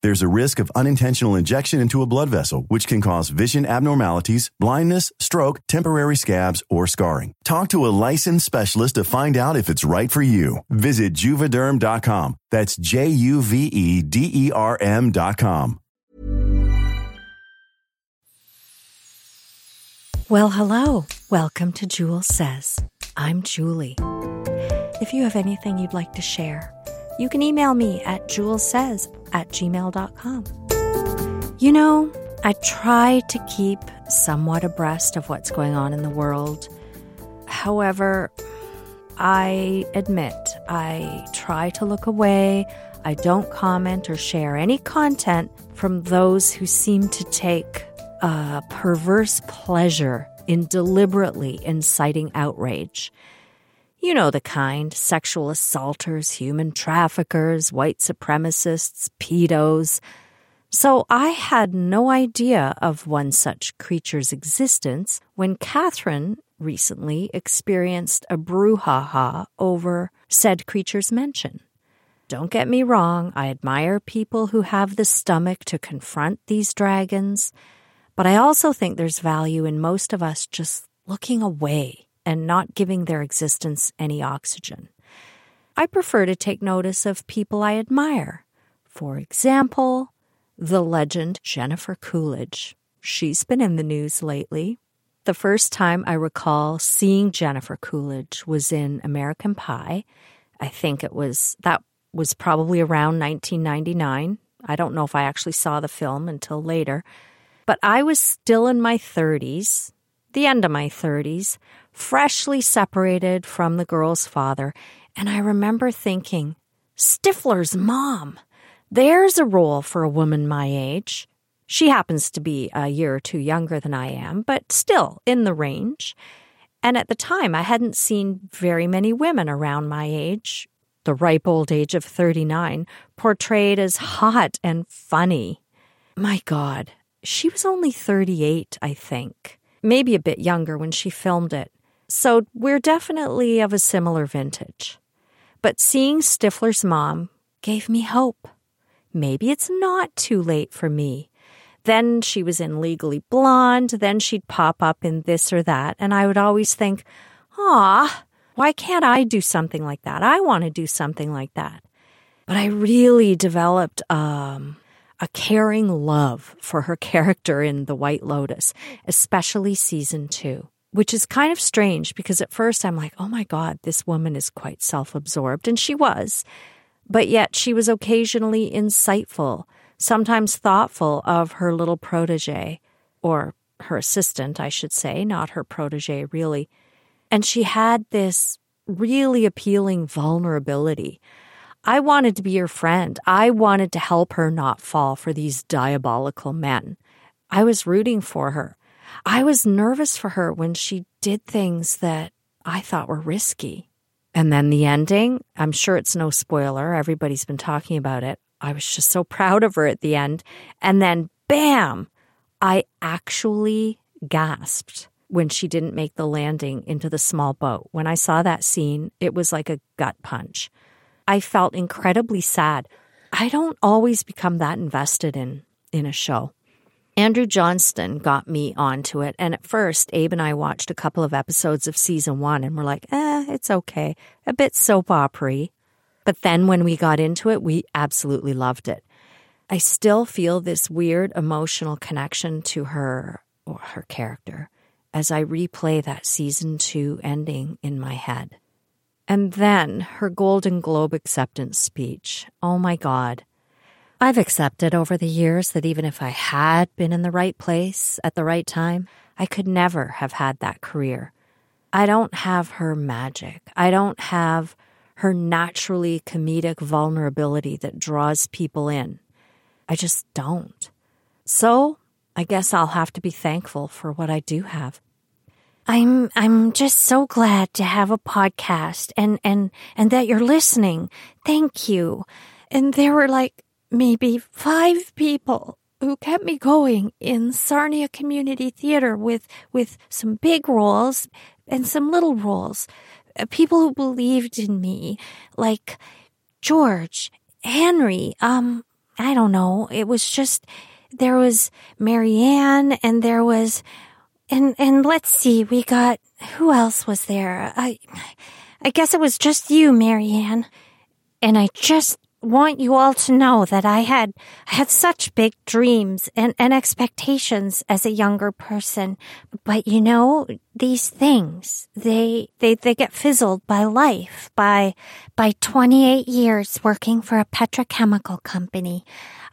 There's a risk of unintentional injection into a blood vessel, which can cause vision abnormalities, blindness, stroke, temporary scabs, or scarring. Talk to a licensed specialist to find out if it's right for you. Visit juvederm.com. That's J U V E D E R M.com. Well, hello. Welcome to Jewel Says. I'm Julie. If you have anything you'd like to share, you can email me at jewelsays at gmail.com. You know, I try to keep somewhat abreast of what's going on in the world. However, I admit I try to look away. I don't comment or share any content from those who seem to take a perverse pleasure in deliberately inciting outrage. You know the kind sexual assaulters, human traffickers, white supremacists, pedos. So I had no idea of one such creature's existence when Catherine recently experienced a brouhaha over said creature's mention. Don't get me wrong, I admire people who have the stomach to confront these dragons, but I also think there's value in most of us just looking away and not giving their existence any oxygen. I prefer to take notice of people I admire. For example, the legend Jennifer Coolidge. She's been in the news lately. The first time I recall seeing Jennifer Coolidge was in American Pie. I think it was that was probably around 1999. I don't know if I actually saw the film until later, but I was still in my 30s, the end of my 30s, freshly separated from the girl's father, and I remember thinking, Stifler's mom. There's a role for a woman my age. She happens to be a year or two younger than I am, but still in the range. And at the time, I hadn't seen very many women around my age, the ripe old age of 39, portrayed as hot and funny. My God, she was only 38, I think, maybe a bit younger when she filmed it. So we're definitely of a similar vintage. But seeing Stifler's mom gave me hope. Maybe it's not too late for me. Then she was in Legally Blonde, then she'd pop up in this or that, and I would always think, ah, why can't I do something like that? I want to do something like that. But I really developed um, a caring love for her character in The White Lotus, especially season two which is kind of strange because at first I'm like, oh my God, this woman is quite self absorbed. And she was. But yet she was occasionally insightful, sometimes thoughtful of her little protege, or her assistant, I should say, not her protege, really. And she had this really appealing vulnerability. I wanted to be her friend. I wanted to help her not fall for these diabolical men. I was rooting for her. I was nervous for her when she did things that I thought were risky. And then the ending, I'm sure it's no spoiler. Everybody's been talking about it. I was just so proud of her at the end. And then, bam, I actually gasped when she didn't make the landing into the small boat. When I saw that scene, it was like a gut punch. I felt incredibly sad. I don't always become that invested in in a show. Andrew Johnston got me onto it, and at first, Abe and I watched a couple of episodes of season one, and we're like, "Eh, it's okay, a bit soap opery. But then when we got into it, we absolutely loved it. I still feel this weird emotional connection to her or her character as I replay that season two ending in my head. And then her Golden Globe acceptance speech. Oh my God. I've accepted over the years that even if I had been in the right place at the right time, I could never have had that career. I don't have her magic. I don't have her naturally comedic vulnerability that draws people in. I just don't. So I guess I'll have to be thankful for what I do have. I'm I'm just so glad to have a podcast and and and that you're listening. Thank you. And there were like maybe 5 people who kept me going in Sarnia Community Theater with with some big roles and some little roles people who believed in me, like George, Henry, um, I don't know. It was just, there was Marianne and there was, and, and let's see, we got, who else was there? I, I guess it was just you, Marianne. And I just want you all to know that I had I had such big dreams and, and expectations as a younger person. But you know, these things, they they they get fizzled by life, by by twenty eight years working for a petrochemical company.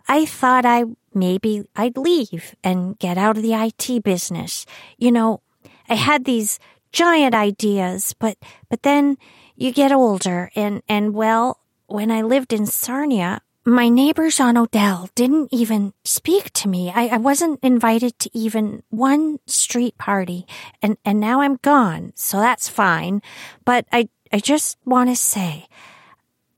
I thought I maybe I'd leave and get out of the IT business. You know, I had these giant ideas, but but then you get older and and well when I lived in Sarnia, my neighbor Jean Odell didn't even speak to me. I, I, wasn't invited to even one street party, and, and now I'm gone, so that's fine. But I, I just want to say,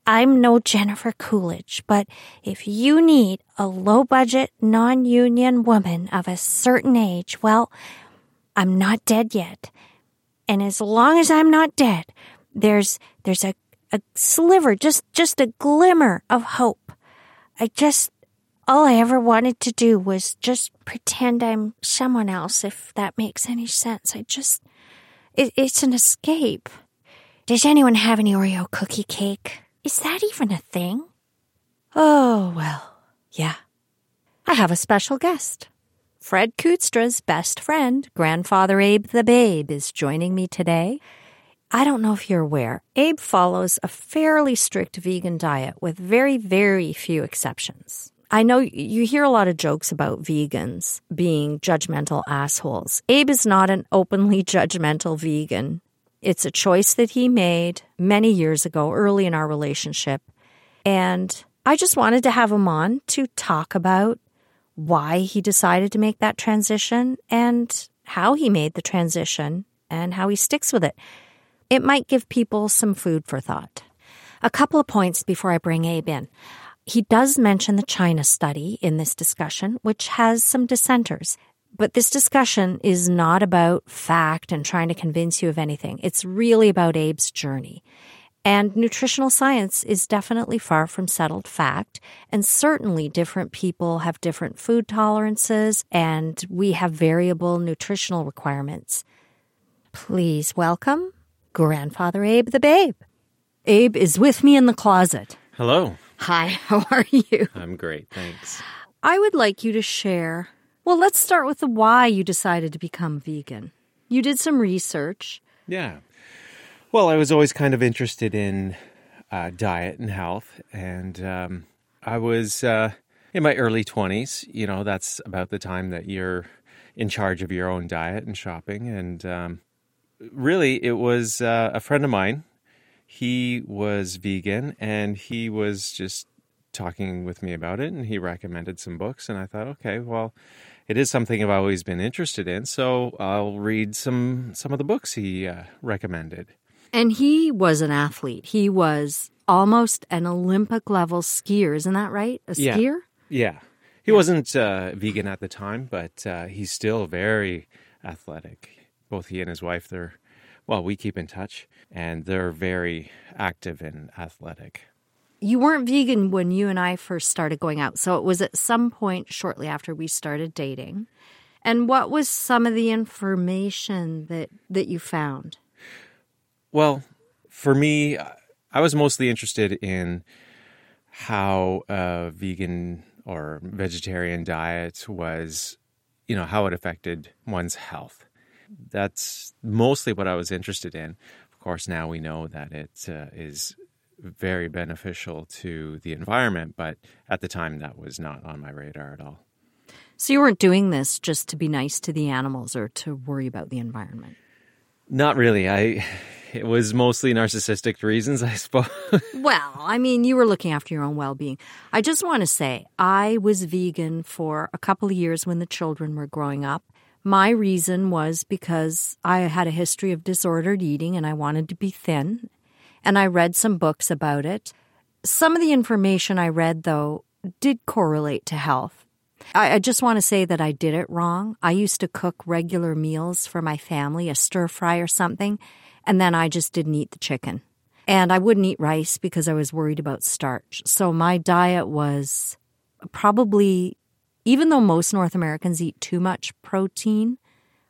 I'm no Jennifer Coolidge, but if you need a low budget, non union woman of a certain age, well, I'm not dead yet. And as long as I'm not dead, there's, there's a a sliver, just, just a glimmer of hope. I just, all I ever wanted to do was just pretend I'm someone else, if that makes any sense. I just, it, it's an escape. Does anyone have any Oreo cookie cake? Is that even a thing? Oh, well, yeah. I have a special guest. Fred Kootstra's best friend, Grandfather Abe the Babe, is joining me today. I don't know if you're aware, Abe follows a fairly strict vegan diet with very, very few exceptions. I know you hear a lot of jokes about vegans being judgmental assholes. Abe is not an openly judgmental vegan. It's a choice that he made many years ago, early in our relationship. And I just wanted to have him on to talk about why he decided to make that transition and how he made the transition and how he sticks with it it might give people some food for thought. A couple of points before I bring Abe in. He does mention the China study in this discussion, which has some dissenters. But this discussion is not about fact and trying to convince you of anything. It's really about Abe's journey. And nutritional science is definitely far from settled fact. And certainly different people have different food tolerances and we have variable nutritional requirements. Please welcome Grandfather Abe the Babe. Abe is with me in the closet. Hello. Hi, how are you? I'm great, thanks. I would like you to share. Well, let's start with the why you decided to become vegan. You did some research. Yeah. Well, I was always kind of interested in uh, diet and health, and um, I was uh, in my early 20s. You know, that's about the time that you're in charge of your own diet and shopping. And um, really, it was uh, a friend of mine. He was vegan and he was just talking with me about it and he recommended some books. And I thought, okay, well, it is something I've always been interested in. So I'll read some, some of the books he uh, recommended. And he was an athlete. He was almost an Olympic level skier. Isn't that right? A Yeah. skier? Yeah. He wasn't uh, vegan at the time, but uh, he's still very athletic. Both he and his wife, they're, well, we keep in touch and they're very active and athletic. You weren't vegan when you and I first started going out. So it was at some point shortly after we started dating. And what was some of the information that, that you found? Well, for me, I was mostly interested in how a vegan or vegetarian diet was, you know, how it affected one's health. That's mostly what I was interested in. Of course, now we know that it uh, is very beneficial to the environment, but at the time that was not on my radar at all. So you weren't doing this just to be nice to the animals or to worry about the environment. Not really. I it was mostly narcissistic reasons, I suppose. Well, I mean, you were looking after your own well being. I just want to say, I was vegan for a couple of years when the children were growing up. My reason was because I had a history of disordered eating and I wanted to be thin. And I read some books about it. Some of the information I read, though, did correlate to health. I, I just want to say that I did it wrong. I used to cook regular meals for my family, a stir fry or something, and then I just didn't eat the chicken. And I wouldn't eat rice because I was worried about starch. So my diet was probably, even though most North Americans eat too much protein,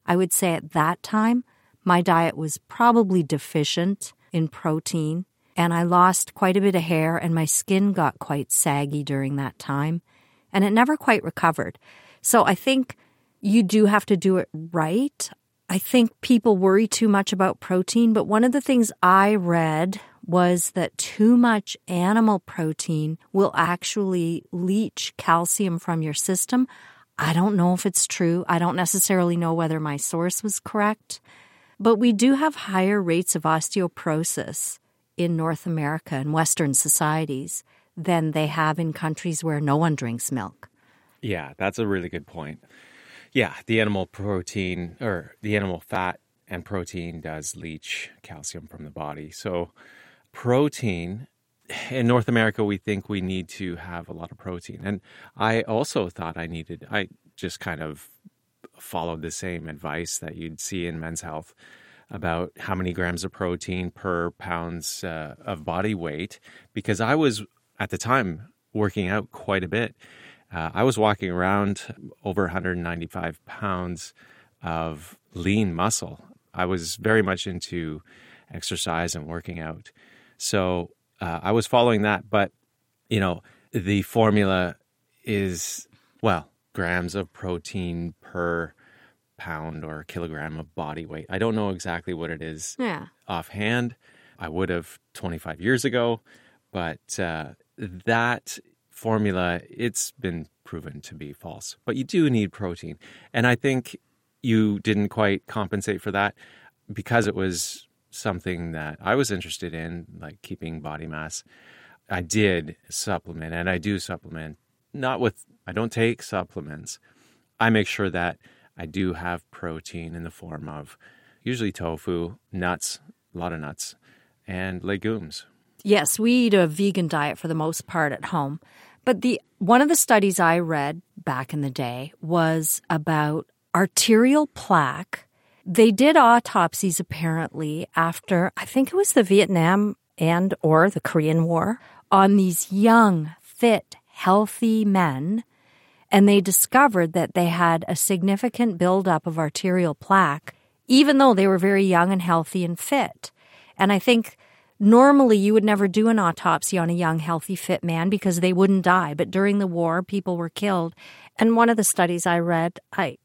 I would say at that time, my diet was probably deficient in protein. And I lost quite a bit of hair, and my skin got quite saggy during that time. And it never quite recovered. So I think you do have to do it right. I think people worry too much about protein, but one of the things I read was that too much animal protein will actually leach calcium from your system. I don't know if it's true. I don't necessarily know whether my source was correct, but we do have higher rates of osteoporosis in North America and Western societies than they have in countries where no one drinks milk. Yeah, that's a really good point. Yeah, the animal protein or the animal fat and protein does leach calcium from the body. So, protein in North America, we think we need to have a lot of protein. And I also thought I needed, I just kind of followed the same advice that you'd see in Men's Health about how many grams of protein per pounds uh, of body weight because I was at the time working out quite a bit. Uh, I was walking around over 195 pounds of lean muscle. I was very much into exercise and working out. So uh, I was following that, but you know, the formula is well, grams of protein per pound or kilogram of body weight. I don't know exactly what it is Yeah. offhand. I would have 25 years ago, but uh, that formula it's been proven to be false. But you do need protein, and I think you didn't quite compensate for that because it was something that I was interested in, like keeping body mass. I did supplement, and I do supplement. Not with I don't take supplements. I make sure that I do have protein in the form of usually tofu, nuts, a lot of nuts, and legumes. Yes, we eat a vegan diet for the most part at home. But the one of the studies I read back in the day was about arterial plaque. They did autopsies apparently after I think it was the Vietnam and or the Korean War on these young, fit, healthy men and they discovered that they had a significant buildup of arterial plaque even though they were very young and healthy and fit. And I think normally you would never do an autopsy on a young, healthy, fit man because they wouldn't die. But during the war, people were killed. And one of the studies I read, I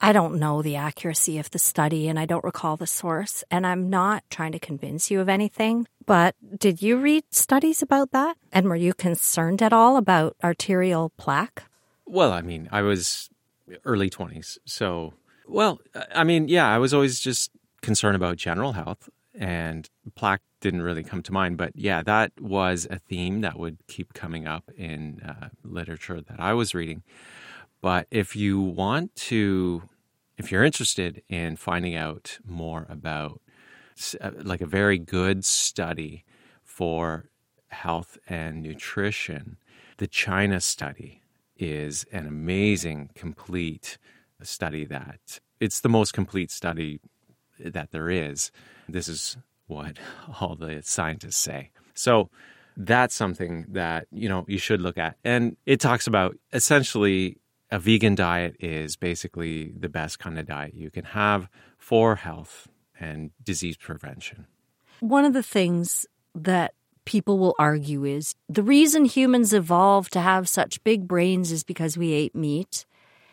I don't know the accuracy of the study and I don't recall the source. And I'm not trying to convince you of anything. But did you read studies about that? And were you concerned at all about arterial plaque? Well, I mean, I was early 20s. So, well, I mean, yeah, I was always just concerned about general health, and plaque didn't really come to mind. But yeah, that was a theme that would keep coming up in uh, literature that I was reading. But if you want to, if you're interested in finding out more about uh, like a very good study for health and nutrition, the China study is an amazing, complete study that it's the most complete study that there is. This is what all the scientists say. So that's something that, you know, you should look at. And it talks about essentially a vegan diet is basically the best kind of diet you can have for health and disease prevention. One of the things that people will argue is the reason humans evolved to have such big brains is because we ate meat.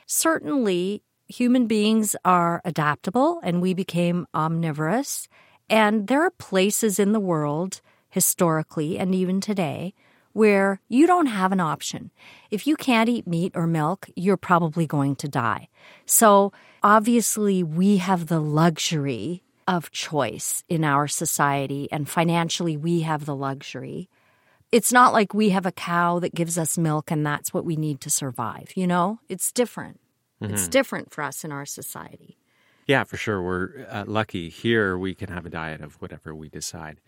Certainly, human beings are adaptable and we became omnivorous. And there are places in the world, historically and even today, where you don't have an option. If you can't eat meat or milk, you're probably going to die. So obviously, we have the luxury of choice in our society, and financially, we have the luxury. It's not like we have a cow that gives us milk and that's what we need to survive, you know? It's different. Mm-hmm. It's different for us in our society. Yeah, for sure. We're uh, lucky here. We can have a diet of whatever we decide.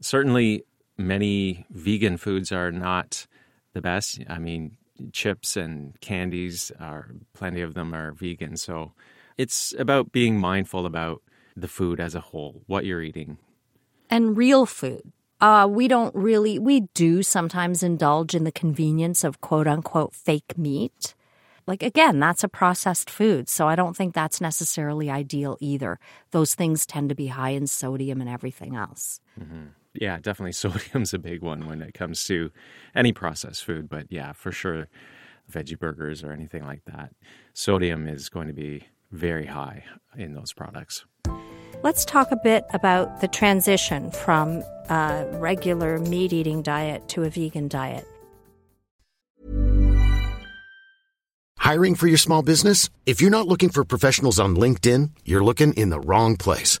Certainly, many vegan foods are not the best. I mean, chips and candies are plenty of them are vegan. So it's about being mindful about the food as a whole, what you're eating. And real food. Uh, we don't really, we do sometimes indulge in the convenience of quote unquote fake meat. Like, again, that's a processed food. So I don't think that's necessarily ideal either. Those things tend to be high in sodium and everything else. Mm-hmm. Yeah, definitely. Sodium's a big one when it comes to any processed food. But yeah, for sure, veggie burgers or anything like that, sodium is going to be very high in those products. Let's talk a bit about the transition from a regular meat eating diet to a vegan diet. Hiring for your small business? If you're not looking for professionals on LinkedIn, you're looking in the wrong place.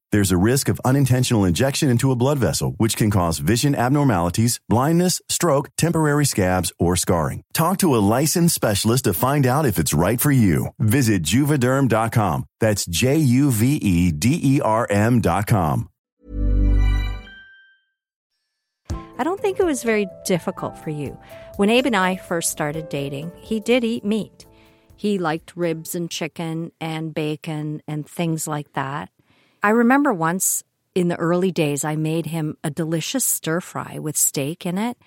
There's a risk of unintentional injection into a blood vessel, which can cause vision abnormalities, blindness, stroke, temporary scabs, or scarring. Talk to a licensed specialist to find out if it's right for you. Visit juvederm.com. That's J U V E D E R M.com. I don't think it was very difficult for you. When Abe and I first started dating, he did eat meat. He liked ribs and chicken and bacon and things like that. I remember once in the early days, I made him a delicious stir fry with steak in it.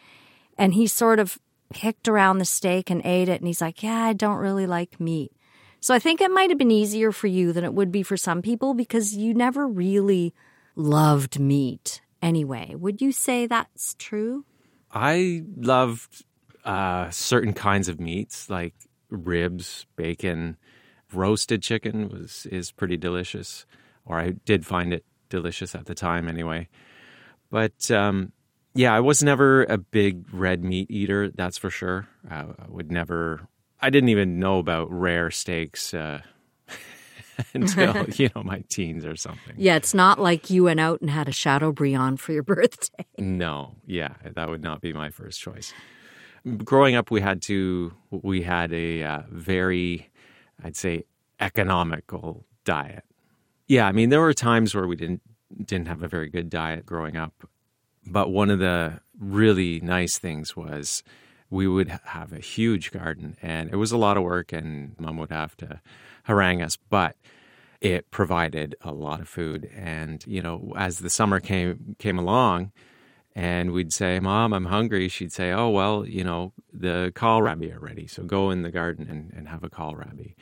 And he sort of picked around the steak and ate it. And he's like, Yeah, I don't really like meat. So I think it might have been easier for you than it would be for some people because you never really loved meat anyway. Would you say that's true? I loved uh, certain kinds of meats like ribs, bacon, roasted chicken was is pretty delicious, or I did find it delicious at the time anyway. But um, yeah, I was never a big red meat eater. That's for sure. I would never. I didn't even know about rare steaks. Uh, until, you know, my teens or something. Yeah, it's not like you went out and had a Chateaubriand for your birthday. No, yeah, that would not be my first choice. Growing up, we had to, we had a uh, very, I'd say, economical diet. Yeah, I mean, there were times where we didn't didn't have a very good diet growing up, but one of the really nice things was we would have a huge garden, and it was a lot of work, and mom would have to harangue us, but it provided a lot of food. And you know, as the summer came came along, and we'd say, "Mom, I'm hungry," she'd say, "Oh well, you know, the kohlrabi are ready, so go in the garden and, and have a kohlrabi."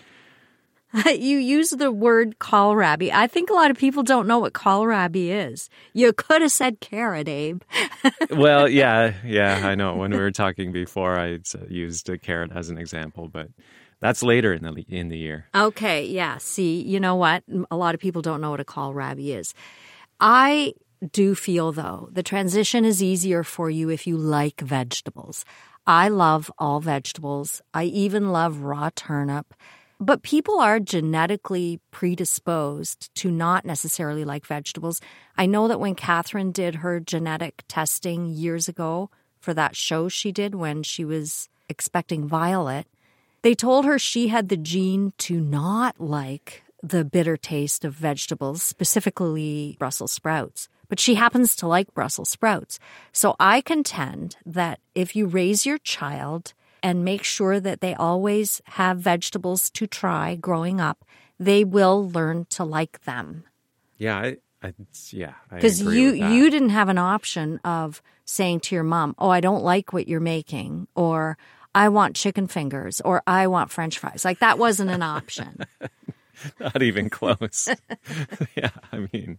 you use the word kohlrabi. I think a lot of people don't know what kohlrabi is. You could have said carrot, Abe. well, yeah, yeah, I know. When we were talking before, I used a carrot as an example, but that's later in the in the year. Okay, yeah. See, you know what? A lot of people don't know what a kohlrabi is. I do feel though the transition is easier for you if you like vegetables. I love all vegetables. I even love raw turnip. But people are genetically predisposed to not necessarily like vegetables. I know that when Catherine did her genetic testing years ago for that show she did when she was expecting Violet, they told her she had the gene to not like the bitter taste of vegetables, specifically Brussels sprouts. But she happens to like Brussels sprouts. So I contend that if you raise your child and make sure that they always have vegetables to try growing up, they will learn to like them. Yeah, I, I yeah, because you you didn't have an option of saying to your mom, "Oh, I don't like what you're making," or "I want chicken fingers," or "I want French fries." Like that wasn't an option. Not even close. yeah, I mean,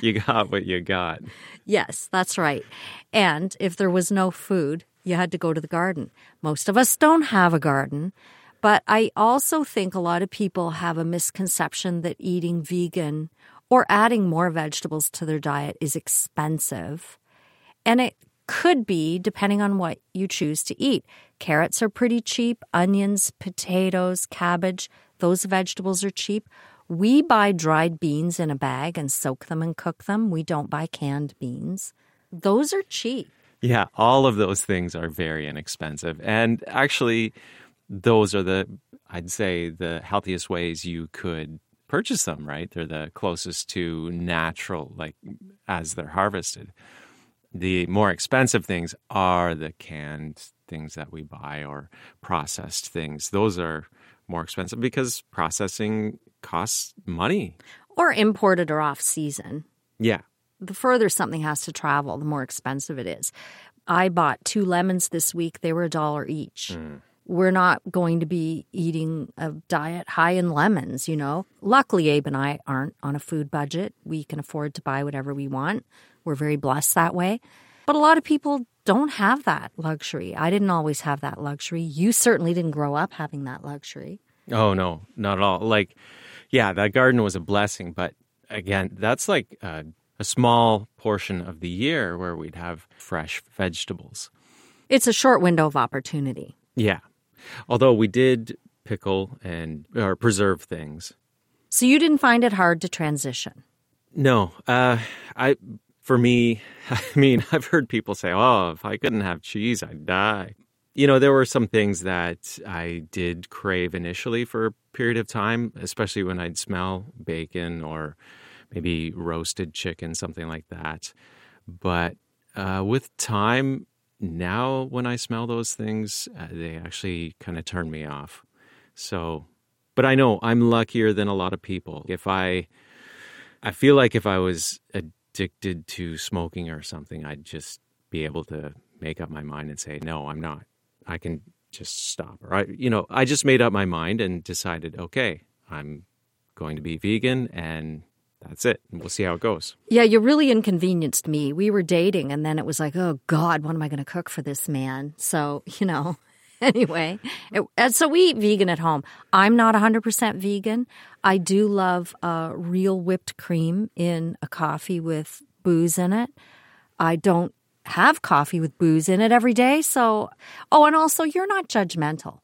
you got what you got. Yes, that's right. And if there was no food, you had to go to the garden. Most of us don't have a garden, but I also think a lot of people have a misconception that eating vegan or adding more vegetables to their diet is expensive. And it could be depending on what you choose to eat. Carrots are pretty cheap, onions, potatoes, cabbage, those vegetables are cheap. We buy dried beans in a bag and soak them and cook them. We don't buy canned beans. Those are cheap. Yeah, all of those things are very inexpensive. And actually, those are the, I'd say, the healthiest ways you could purchase them, right? They're the closest to natural, like as they're harvested. The more expensive things are the canned things that we buy or processed things. Those are more expensive because processing costs money. Or imported or off season. Yeah the further something has to travel, the more expensive it is. I bought two lemons this week. They were a dollar each. Mm. We're not going to be eating a diet high in lemons, you know. Luckily, Abe and I aren't on a food budget. We can afford to buy whatever we want. We're very blessed that way. But a lot of people don't have that luxury. I didn't always have that luxury. You certainly didn't grow up having that luxury. Oh, no, not at all. Like, yeah, that garden was a blessing. But again, that's like uh, a small portion of the year where we'd have fresh vegetables. It's a short window of opportunity. Yeah. Although we did pickle and or preserve things. So you didn't find it hard to transition? No. Uh, I for me, I mean, I've heard people say, "Oh, if I couldn't have cheese, I'd die." You know, there were some things that I did crave initially for a period of time, especially when I'd smell bacon or maybe roasted chicken, something like that. But uh, with time, now when I smell those things, uh, they actually kind of turn me off. So, but I know I'm luckier than a lot of people. If I, I feel like if I was addicted to smoking or something, I'd just be able to make up my mind and say, no, I'm not. I can just stop. Or I, you know, I just made up my mind and decided, okay, I'm going to be vegan and that's it. We'll see how it goes. Yeah, you really inconvenienced me. We were dating, and then it was like, oh, God, what am I going to cook for this man? So, you know, anyway, it, and so we eat vegan at home. I'm not 100% vegan. I do love uh, real whipped cream in a coffee with booze in it. I don't have coffee with booze in it every day. So, oh, and also, you're not judgmental.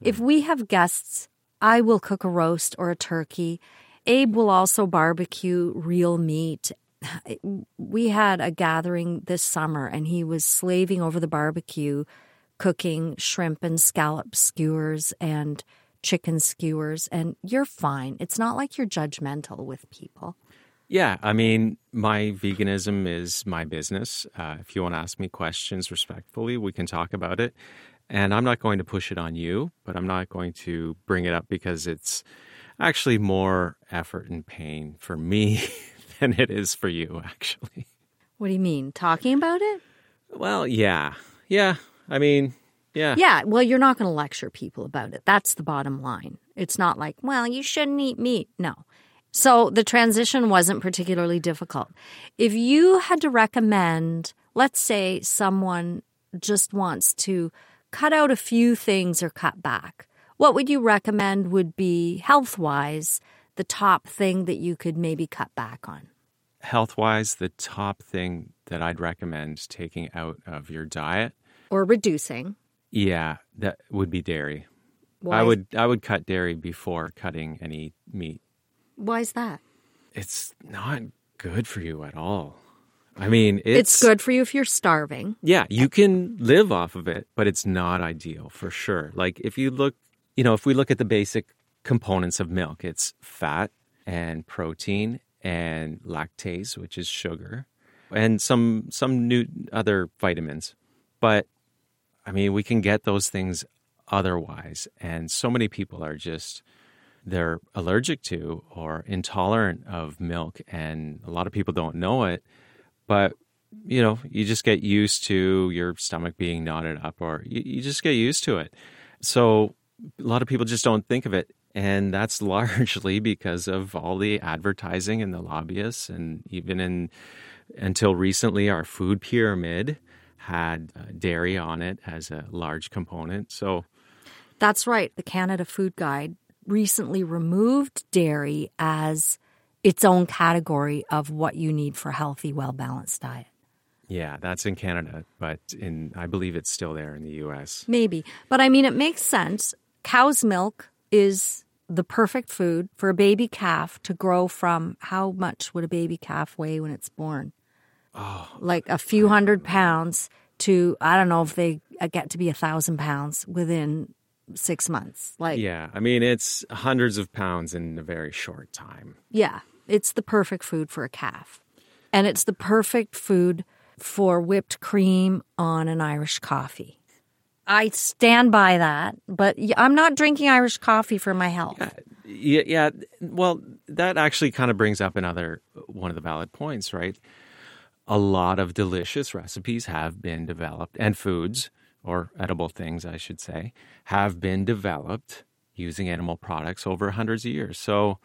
If we have guests, I will cook a roast or a turkey Abe will also barbecue real meat. We had a gathering this summer and he was slaving over the barbecue, cooking shrimp and scallop skewers and chicken skewers. And you're fine. It's not like you're judgmental with people. Yeah, I mean, my veganism is my business. Uh, if you want to ask me questions respectfully, we can talk about it. And I'm not going to push it on you, but I'm not going to bring it up because it's actually more effort and pain for me than it is for you, actually. What do you mean? Talking about it? Well, yeah. Yeah. I mean, yeah. Yeah. Well, you're not going to lecture people about it. That's the bottom line. It's not like, well, you shouldn't eat meat. No. So the transition wasn't particularly difficult. If you had to recommend, let's say someone just wants to cut out a few things or cut back, what would you recommend would be health wise the top thing that you could maybe cut back on? Health wise, the top thing that I'd recommend taking out of your diet or reducing. Yeah, that would be dairy. Why? I would I would cut dairy before cutting any meat. Why is that? It's not good for you at all. I mean, it's, it's good for you if you're starving. Yeah, you can live off of it, but it's not ideal for sure. Like if you look, you know, if we look at the basic components of milk, it's fat and protein and lactase, which is sugar, and some some new other vitamins. But I mean, we can get those things otherwise, and so many people are just they're allergic to or intolerant of milk, and a lot of people don't know it. But you know, you just get used to your stomach being knotted up, or you, you just get used to it. So a lot of people just don't think of it. And that's largely because of all the advertising and the lobbyists, and even in until recently, our food pyramid had uh, dairy on it as a large component. So that's right. The Canada Food Guide recently removed dairy as its own category of what you need for a healthy, well balanced diet. Yeah, that's in Canada, but in I believe it's still there in the US. Maybe. But I mean it makes sense. Cow's milk is the perfect food for a baby calf to grow from how much would a baby calf weigh when it's born? Oh, like a few hundred pounds to I don't know if they uh, get to be a thousand pounds within six months. Like yeah, I mean it's hundreds of pounds in a very short time. Yeah, it's the perfect food for a calf, and it's the perfect food for whipped cream on an Irish coffee. I stand by that, but I'm not drinking Irish coffee for my health. Yeah, yeah, well, that actually kind of brings up another uh, one of the valid points, right? A lot of delicious recipes have been developed, and foods or edible things, I should say, have been developed using animal products over hundreds of years. So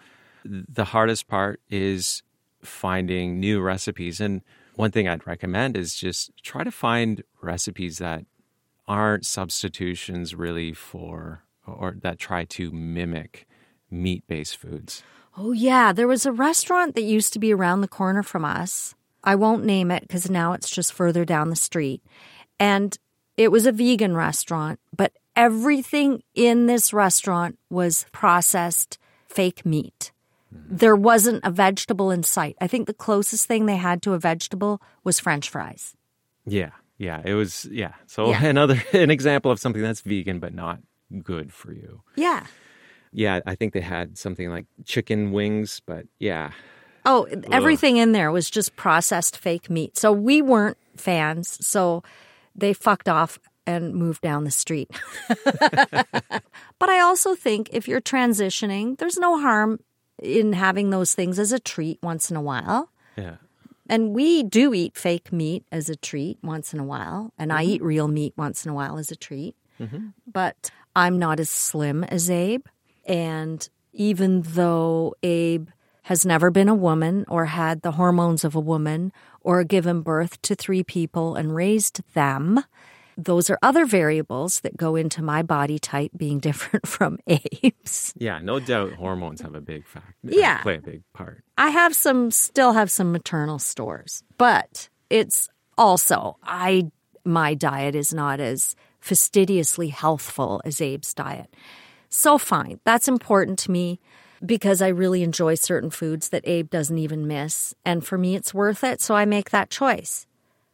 the hardest part is finding new recipes. And one thing I'd recommend is just try to find recipes that aren't substitutions really for or that try to mimic meat based foods. Oh, yeah. There was a restaurant that used to be around the corner from us. I won't name it because now it's just further down the street. And it was a vegan restaurant, but everything in this restaurant was processed fake meat. Mm-hmm. There wasn't a vegetable in sight. I think the closest thing they had to a vegetable was french fries. Yeah. Yeah, it was yeah. So yeah. another an example of something that's vegan but not good for you. Yeah. Yeah, I think they had something like chicken wings, but yeah. Oh, everything Ugh. in there was just processed fake meat. So we weren't fans. So they fucked off and moved down the street. but I also think if you're transitioning, there's no harm in having those things as a treat once in a while. Yeah. And we do eat fake meat as a treat once in a while, and mm-hmm. I eat real meat once in a while as a treat. Mm-hmm. But I'm not as slim as Abe. And even though Abe has never been a woman or had the hormones of a woman or given birth to three people and raised them. Those are other variables that go into my body type being different from Abe's. Yeah, no doubt hormones have a big factor. Uh, yeah. Play a big part. I have some still have some maternal stores, but it's also I my diet is not as fastidiously healthful as Abe's diet. So fine. That's important to me. because I really enjoy certain foods that Abe doesn't even miss. And for me, it's worth it. So I make that choice.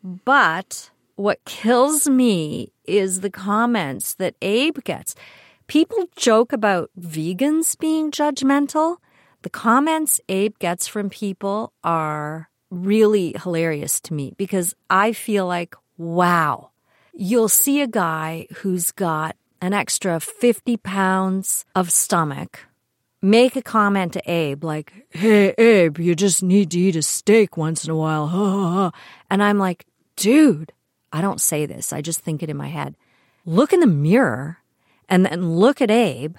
Mm. But what kills me is the comments that Abe gets. People joke about vegans being judgmental. The comments Abe gets from people are really hilarious to me because I feel like, wow, you'll see a guy who's got an extra 50 pounds of stomach make a comment to Abe like, hey, Abe, you just need to eat a steak once in a while. And I'm like, dude, I don't say this. I just think it in my head. Look in the mirror and then look at Abe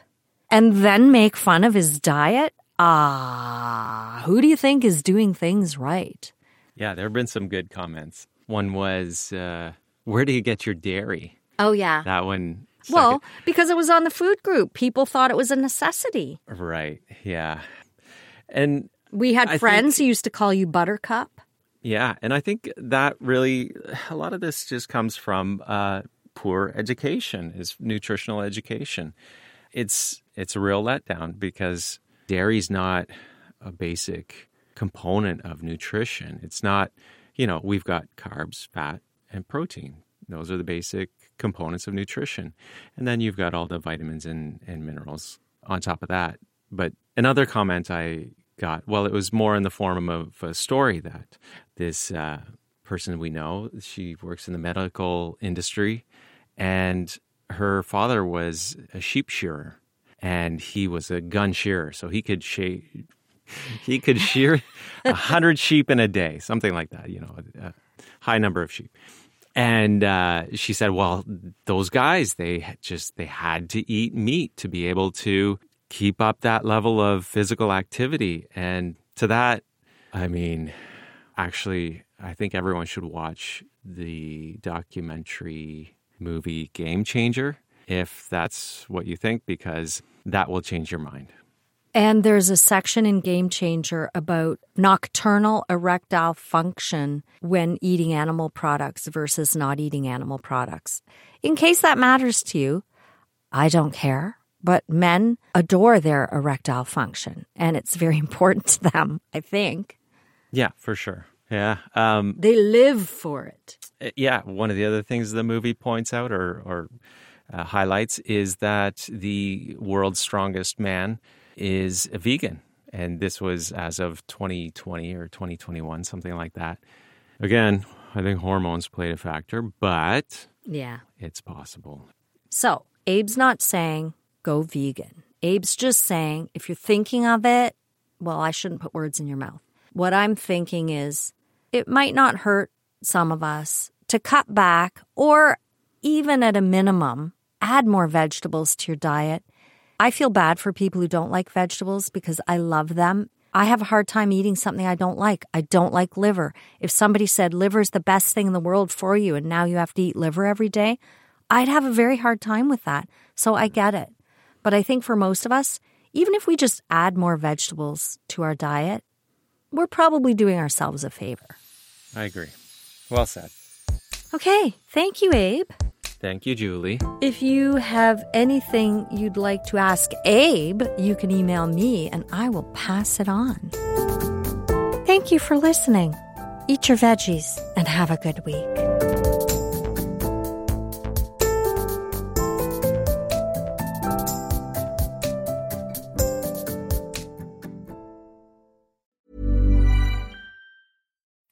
and then make fun of his diet. Ah, who do you think is doing things right? Yeah, there have been some good comments. One was, uh, where do you get your dairy? Oh, yeah. That one. Well, stuck because it was on the food group. People thought it was a necessity. right. Yeah. And We had I friends think- who used to call you Buttercup. Yeah, and I think that really a lot of this just comes from uh, poor education, is nutritional education. It's it's a real letdown because dairy's not a basic component of nutrition. It's not, you know, we've got carbs, fat, and protein. Those are the basic components of nutrition, and then you've got all the vitamins and, and minerals on top of that. But another comment I got, well, it was more in the form of a story that this uh, person we know, she works in the medical industry, and her father was a sheep shearer, and he was a gun shearer, so he could shave. He could shear a hundred sheep in a day, something like that. You know, a, a high number of sheep. And uh, she said, "Well, those guys, they just they had to eat meat to be able to keep up that level of physical activity." And to that, I mean, actually, I think everyone should watch the documentary movie Game Changer if that's what you think, because that will change your mind. And there's a section in Game Changer about nocturnal erectile function when eating animal products versus not eating animal products. In case that matters to you, I don't care, but men adore their erectile function, and it's very important to them, I think. Yeah, for sure. Yeah. Um, They live for it. Uh, yeah, one of the other things the movie points out or, or uh, highlights is that the world's strongest man is a vegan. And this was as of 2020 or 2021, something like that. Again, I think hormones played a factor, but Yeah. it's possible. So, Abe's not saying go vegan. Abe's just saying if you're thinking of it, well, I shouldn't put words in your mouth. What I'm thinking is it might not hurt some of us to cut back or even at a minimum, add more vegetables to your diet. I feel bad for people who don't like vegetables because I love them. I have a hard time eating something I don't like. I don't like liver. If somebody said liver's the best thing in the world for you and now you have to eat liver every day, I'd have a very hard time with that. So I get it. But I think for most of us, even if we just add more vegetables to our diet, we're probably doing ourselves a favor. I agree. Well said. Okay, thank you, Abe. Thank you, Julie. If you have anything you'd like to ask Abe, you can email me and I will pass it on. Thank you for listening. Eat your veggies and have a good week.